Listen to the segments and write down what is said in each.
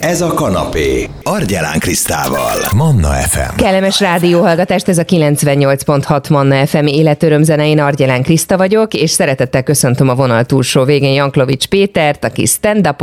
Ez a kanapé. Argyelán Krisztával. Manna FM. Kellemes rádióhallgatást, ez a 98.6 Manna FM életöröm zene. Én Argyelán Kriszta vagyok, és szeretettel köszöntöm a vonal túlsó végén Janklovics Pétert, aki stand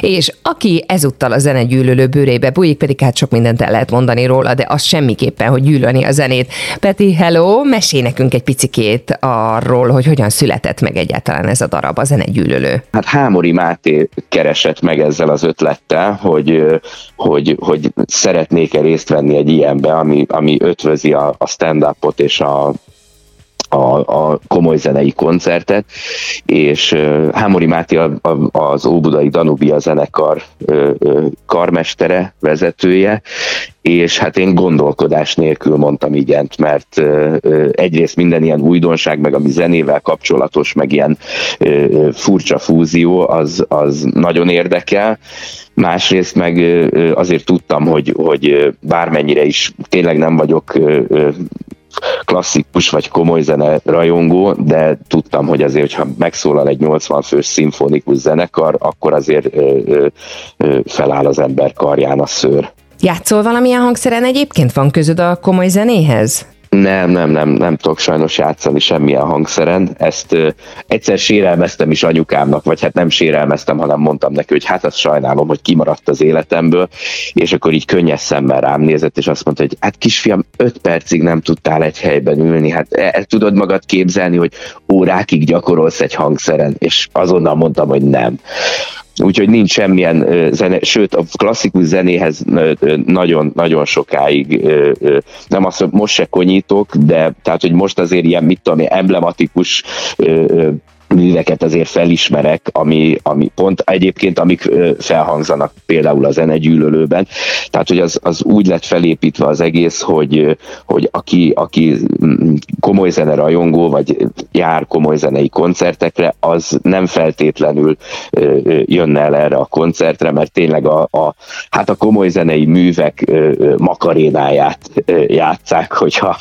és aki ezúttal a zene gyűlölő bőrébe bújik, pedig hát sok mindent el lehet mondani róla, de az semmiképpen, hogy gyűlölni a zenét. Peti, hello, mesélj nekünk egy picikét arról, hogy hogyan született meg egyáltalán ez a darab, a zene gyűlölő. Hát Hámori Máté keresett meg ezzel az ötlettel, hogy, hogy, hogy szeretnék-e részt venni egy ilyenbe, ami, ami ötvözi a, a stand-upot és a, a, a komoly zenei koncertet, és Hámori Máté a, a, az Óbudai Danubia zenekar karmestere, vezetője, és hát én gondolkodás nélkül mondtam igent, mert egyrészt minden ilyen újdonság, meg ami zenével kapcsolatos, meg ilyen furcsa fúzió, az, az nagyon érdekel, másrészt meg azért tudtam, hogy, hogy bármennyire is tényleg nem vagyok klasszikus vagy komoly zene rajongó, de tudtam, hogy azért, ha megszólal egy 80 fős szimfonikus zenekar, akkor azért ö, ö, ö, feláll az ember karján a szőr. Játszol valamilyen hangszeren egyébként? Van közöd a komoly zenéhez? Nem, nem, nem, nem tudok sajnos játszani semmilyen hangszeren. Ezt ö, egyszer sérelmeztem is anyukámnak, vagy hát nem sérelmeztem, hanem mondtam neki, hogy hát azt sajnálom, hogy kimaradt az életemből, és akkor így könnyes szemmel rám nézett, és azt mondta, hogy hát kisfiam, öt percig nem tudtál egy helyben ülni, hát el tudod magad képzelni, hogy órákig gyakorolsz egy hangszeren, és azonnal mondtam, hogy nem úgyhogy nincs semmilyen zene, sőt a klasszikus zenéhez nagyon-nagyon sokáig, nem azt, hogy most se konyítok, de tehát, hogy most azért ilyen, mit tudom, emblematikus műveket azért felismerek, ami, ami pont egyébként, amik felhangzanak például a zenegyűlölőben. Tehát, hogy az, az úgy lett felépítve az egész, hogy, hogy aki, aki komoly zene rajongó, vagy jár komoly zenei koncertekre, az nem feltétlenül jönne el erre a koncertre, mert tényleg a, a, hát a komoly zenei művek makarénáját játszák, hogyha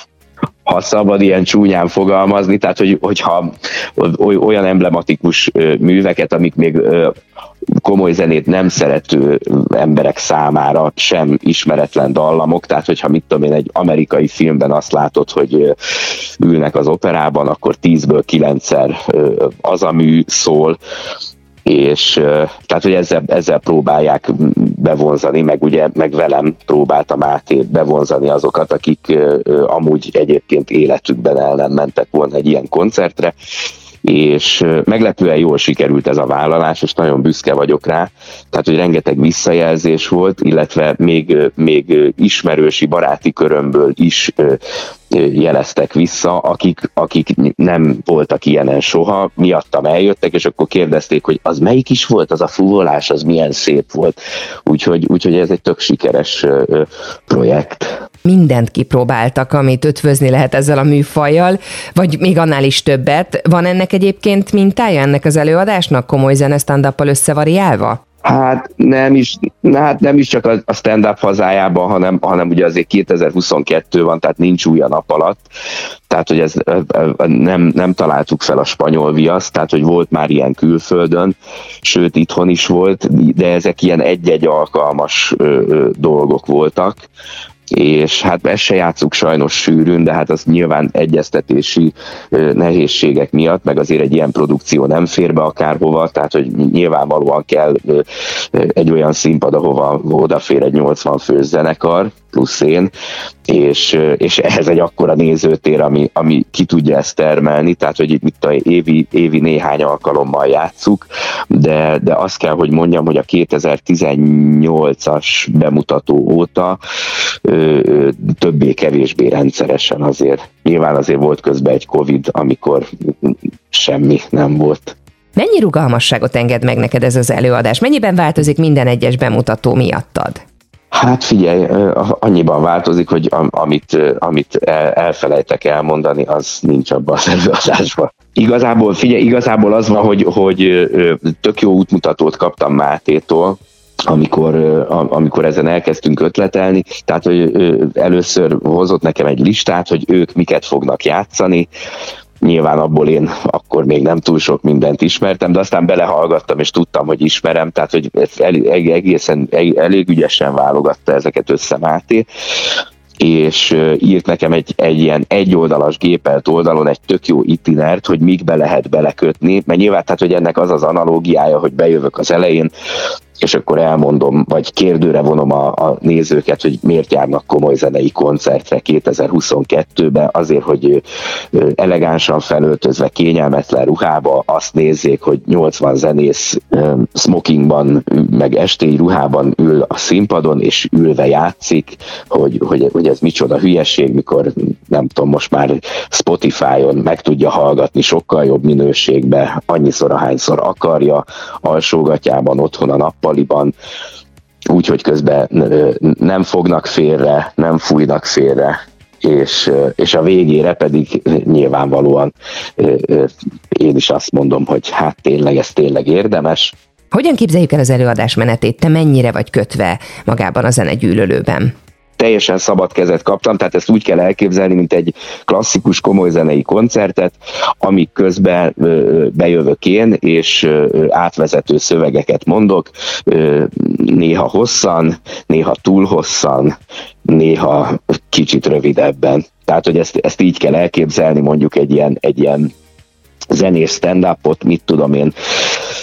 ha szabad ilyen csúnyán fogalmazni, tehát hogy, hogyha olyan emblematikus műveket, amik még komoly zenét nem szerető emberek számára sem ismeretlen dallamok, tehát hogyha mit tudom én, egy amerikai filmben azt látod, hogy ülnek az operában, akkor tízből kilencszer az a mű szól, és tehát, hogy ezzel, ezzel próbálják bevonzani, meg ugye, meg velem próbálta Máté bevonzani azokat, akik amúgy egyébként életükben el nem mentek volna egy ilyen koncertre, és meglepően jól sikerült ez a vállalás, és nagyon büszke vagyok rá. Tehát, hogy rengeteg visszajelzés volt, illetve még, még ismerősi baráti körömből is jeleztek vissza, akik, akik nem voltak ilyenen soha, miattam eljöttek, és akkor kérdezték, hogy az melyik is volt, az a fúvolás, az milyen szép volt. Úgyhogy, úgyhogy ez egy tök sikeres projekt. Mindent kipróbáltak, amit ötvözni lehet ezzel a műfajjal, vagy még annál is többet. Van ennek egyébként mintája ennek az előadásnak komoly zene stand összevariálva? Hát nem is, hát nem is csak a stand-up hazájában, hanem, hanem ugye azért 2022 van, tehát nincs új a nap alatt, tehát hogy ez nem, nem találtuk fel a spanyol viaszt, tehát hogy volt már ilyen külföldön, sőt itthon is volt, de ezek ilyen egy-egy alkalmas dolgok voltak, és hát ezt se játszuk sajnos sűrűn, de hát az nyilván egyeztetési nehézségek miatt, meg azért egy ilyen produkció nem fér be akárhova, tehát hogy nyilvánvalóan kell egy olyan színpad, ahova odafér egy 80 fős zenekar, plusz én, és, és ehhez egy akkora nézőtér, ami, ami ki tudja ezt termelni, tehát hogy itt mit a évi, évi néhány alkalommal játszuk, de, de azt kell, hogy mondjam, hogy a 2018-as bemutató óta többé-kevésbé rendszeresen azért. Nyilván azért volt közben egy Covid, amikor semmi nem volt. Mennyi rugalmasságot enged meg neked ez az előadás? Mennyiben változik minden egyes bemutató miattad? Hát figyelj, annyiban változik, hogy amit, amit elfelejtek elmondani, az nincs abban az előadásban. Igazából, figyelj, igazából az van, hogy, hogy tök jó útmutatót kaptam Mátétól, amikor, amikor ezen elkezdtünk ötletelni, tehát hogy először hozott nekem egy listát, hogy ők miket fognak játszani, nyilván abból én akkor még nem túl sok mindent ismertem, de aztán belehallgattam, és tudtam, hogy ismerem, tehát hogy elég, egészen elég ügyesen válogatta ezeket össze Máté és írt nekem egy, egy ilyen egyoldalas gépelt oldalon egy tök jó itinert, hogy be lehet belekötni, mert nyilván tehát, hogy ennek az az analógiája, hogy bejövök az elején, és akkor elmondom, vagy kérdőre vonom a, a nézőket, hogy miért járnak komoly zenei koncertre 2022-ben, azért, hogy elegánsan felöltözve, kényelmetlen ruhába azt nézzék, hogy 80 zenész smokingban, meg estély ruhában ül a színpadon, és ülve játszik, hogy, hogy, hogy ez micsoda hülyeség, mikor nem tudom, most már Spotify-on meg tudja hallgatni sokkal jobb minőségbe, annyiszor, ahányszor akarja, alsógatjában, otthon a nappal, nappaliban, úgyhogy közben nem fognak félre, nem fújnak félre, és, és a végére pedig nyilvánvalóan én is azt mondom, hogy hát tényleg ez tényleg érdemes. Hogyan képzeljük el az előadás menetét? Te mennyire vagy kötve magában a zenegyűlölőben? Teljesen szabad kezet kaptam, tehát ezt úgy kell elképzelni, mint egy klasszikus komoly zenei koncertet, amik közben bejövök én, és átvezető szövegeket mondok, néha hosszan, néha túl hosszan, néha kicsit rövidebben. Tehát, hogy ezt, ezt így kell elképzelni, mondjuk egy ilyen, egy ilyen zenés stand-upot, mit tudom én,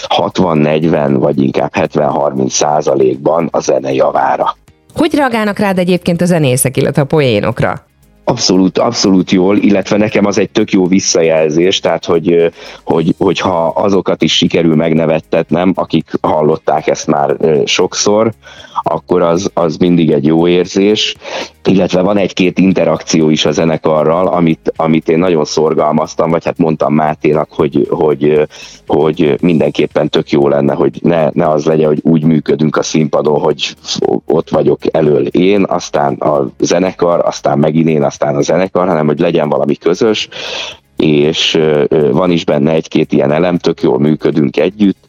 60-40 vagy inkább 70-30 százalékban a zene javára. Hogy reagálnak rád egyébként a zenészek, illetve a poénokra? Abszolút, abszolút jól, illetve nekem az egy tök jó visszajelzés, tehát hogy, hogy, hogyha azokat is sikerül megnevettetnem, akik hallották ezt már sokszor, akkor az, az mindig egy jó érzés, illetve van egy-két interakció is a zenekarral, amit, amit én nagyon szorgalmaztam, vagy hát mondtam Máténak, hogy, hogy, hogy mindenképpen tök jó lenne, hogy ne, ne az legyen, hogy úgy működünk a színpadon, hogy ott vagyok elől én, aztán a zenekar, aztán megint én, aztán a zenekar, hanem hogy legyen valami közös, és van is benne egy-két ilyen elem, tök jól működünk együtt,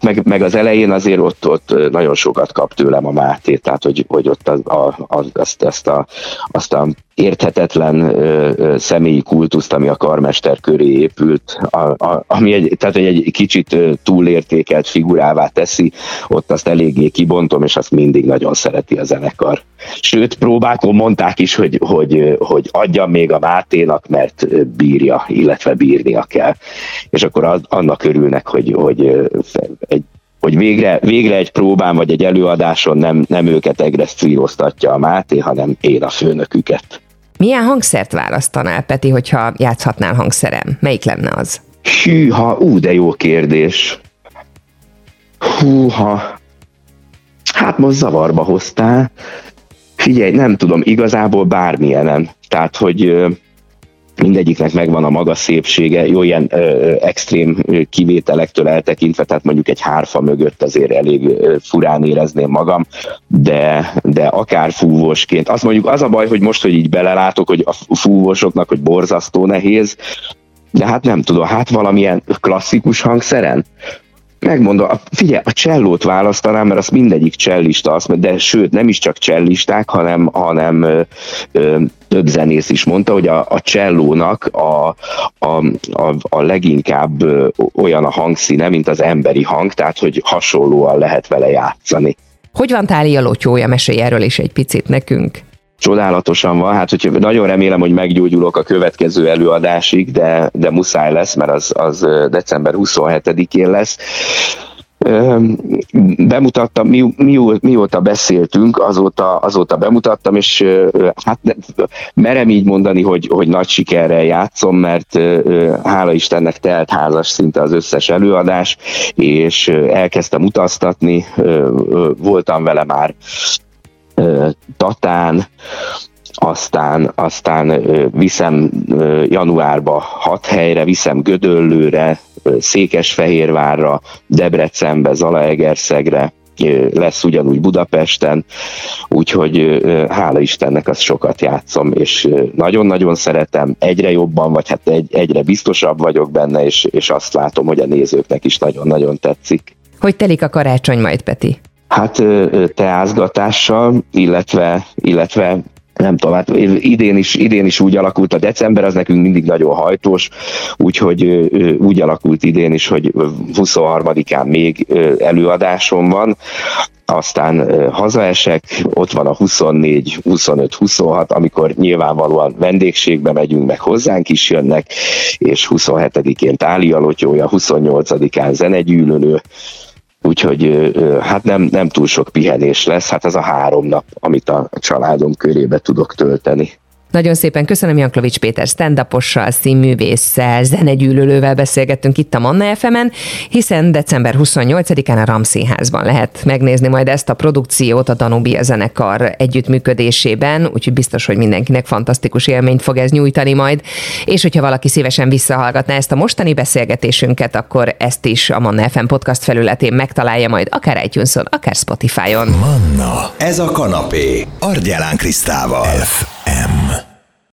meg, meg az elején azért ott, ott nagyon sokat kap tőlem a Máté, tehát hogy, hogy ott az, a, az, azt, azt, a, azt a érthetetlen ö, ö, személyi kultuszt, ami a karmester köré épült, a, a, ami egy, tehát hogy egy kicsit túlértékelt figurává teszi, ott azt eléggé kibontom, és azt mindig nagyon szereti a zenekar. Sőt, próbákon mondták is, hogy, hogy, hogy adjam még a Máténak, mert bírja, illetve bírnia kell. És akkor az, annak örülnek, hogy, hogy egy hogy végre, végre egy próbán vagy egy előadáson nem, nem őket egresszíroztatja a Máté, hanem én a főnöküket. Milyen hangszert választanál, Peti, hogyha játszhatnál hangszerem? Melyik lenne az? Hűha, ú, de jó kérdés. Húha. Hát most zavarba hoztál. Figyelj, nem tudom, igazából bármilyenem. Tehát, hogy mindegyiknek megvan a maga szépsége, jó ilyen ö, extrém kivételektől eltekintve, tehát mondjuk egy hárfa mögött azért elég ö, furán érezném magam, de, de akár fúvósként. Azt mondjuk az a baj, hogy most, hogy így belelátok, hogy a fúvósoknak, hogy borzasztó nehéz, de hát nem tudom, hát valamilyen klasszikus hangszeren? Megmondom, figyelj, a csellót választanám, mert azt mindegyik csellista, azt, de sőt, nem is csak csellisták, hanem, hanem ö, ö, több zenész is mondta, hogy a, a csellónak a, a, a, a leginkább olyan a hangszíne, mint az emberi hang, tehát hogy hasonlóan lehet vele játszani. Hogy van Tália Lotyója? Mesélj erről is egy picit nekünk csodálatosan van, hát hogy nagyon remélem, hogy meggyógyulok a következő előadásig, de, de muszáj lesz, mert az, az december 27-én lesz. Bemutattam, mi, mi, mióta beszéltünk, azóta, azóta bemutattam, és hát merem így mondani, hogy, hogy nagy sikerrel játszom, mert hála Istennek telt házas szinte az összes előadás, és elkezdtem utaztatni, voltam vele már Tatán, aztán, aztán viszem januárba hat helyre, viszem Gödöllőre, Székesfehérvárra, Debrecenbe, Zalaegerszegre, lesz ugyanúgy Budapesten, úgyhogy hála Istennek azt sokat játszom, és nagyon-nagyon szeretem, egyre jobban, vagy hát egy, egyre biztosabb vagyok benne, és, és azt látom, hogy a nézőknek is nagyon-nagyon tetszik. Hogy telik a karácsony majd, Peti? Hát teázgatással, illetve, illetve nem tudom, hát idén is, idén is úgy alakult a december, az nekünk mindig nagyon hajtós, úgyhogy úgy alakult idén is, hogy 23-án még előadásom van, aztán hazaesek, ott van a 24, 25, 26, amikor nyilvánvalóan vendégségbe megyünk, meg hozzánk is jönnek, és 27-én Tália Lotyója, 28-án zenegyűlölő, úgyhogy hát nem, nem túl sok pihenés lesz, hát ez a három nap, amit a családom körébe tudok tölteni. Nagyon szépen köszönöm Janklovics Péter stand-upossal, színművésszel, zenegyűlölővel beszélgettünk itt a Manna fm hiszen december 28-án a Ramszínházban lehet megnézni majd ezt a produkciót a Danubia zenekar együttműködésében, úgyhogy biztos, hogy mindenkinek fantasztikus élményt fog ez nyújtani majd, és hogyha valaki szívesen visszahallgatná ezt a mostani beszélgetésünket, akkor ezt is a Manna FM podcast felületén megtalálja majd akár itunes akár Spotify-on. Manna, ez a kanapé, Argyelán Krisztával. FM.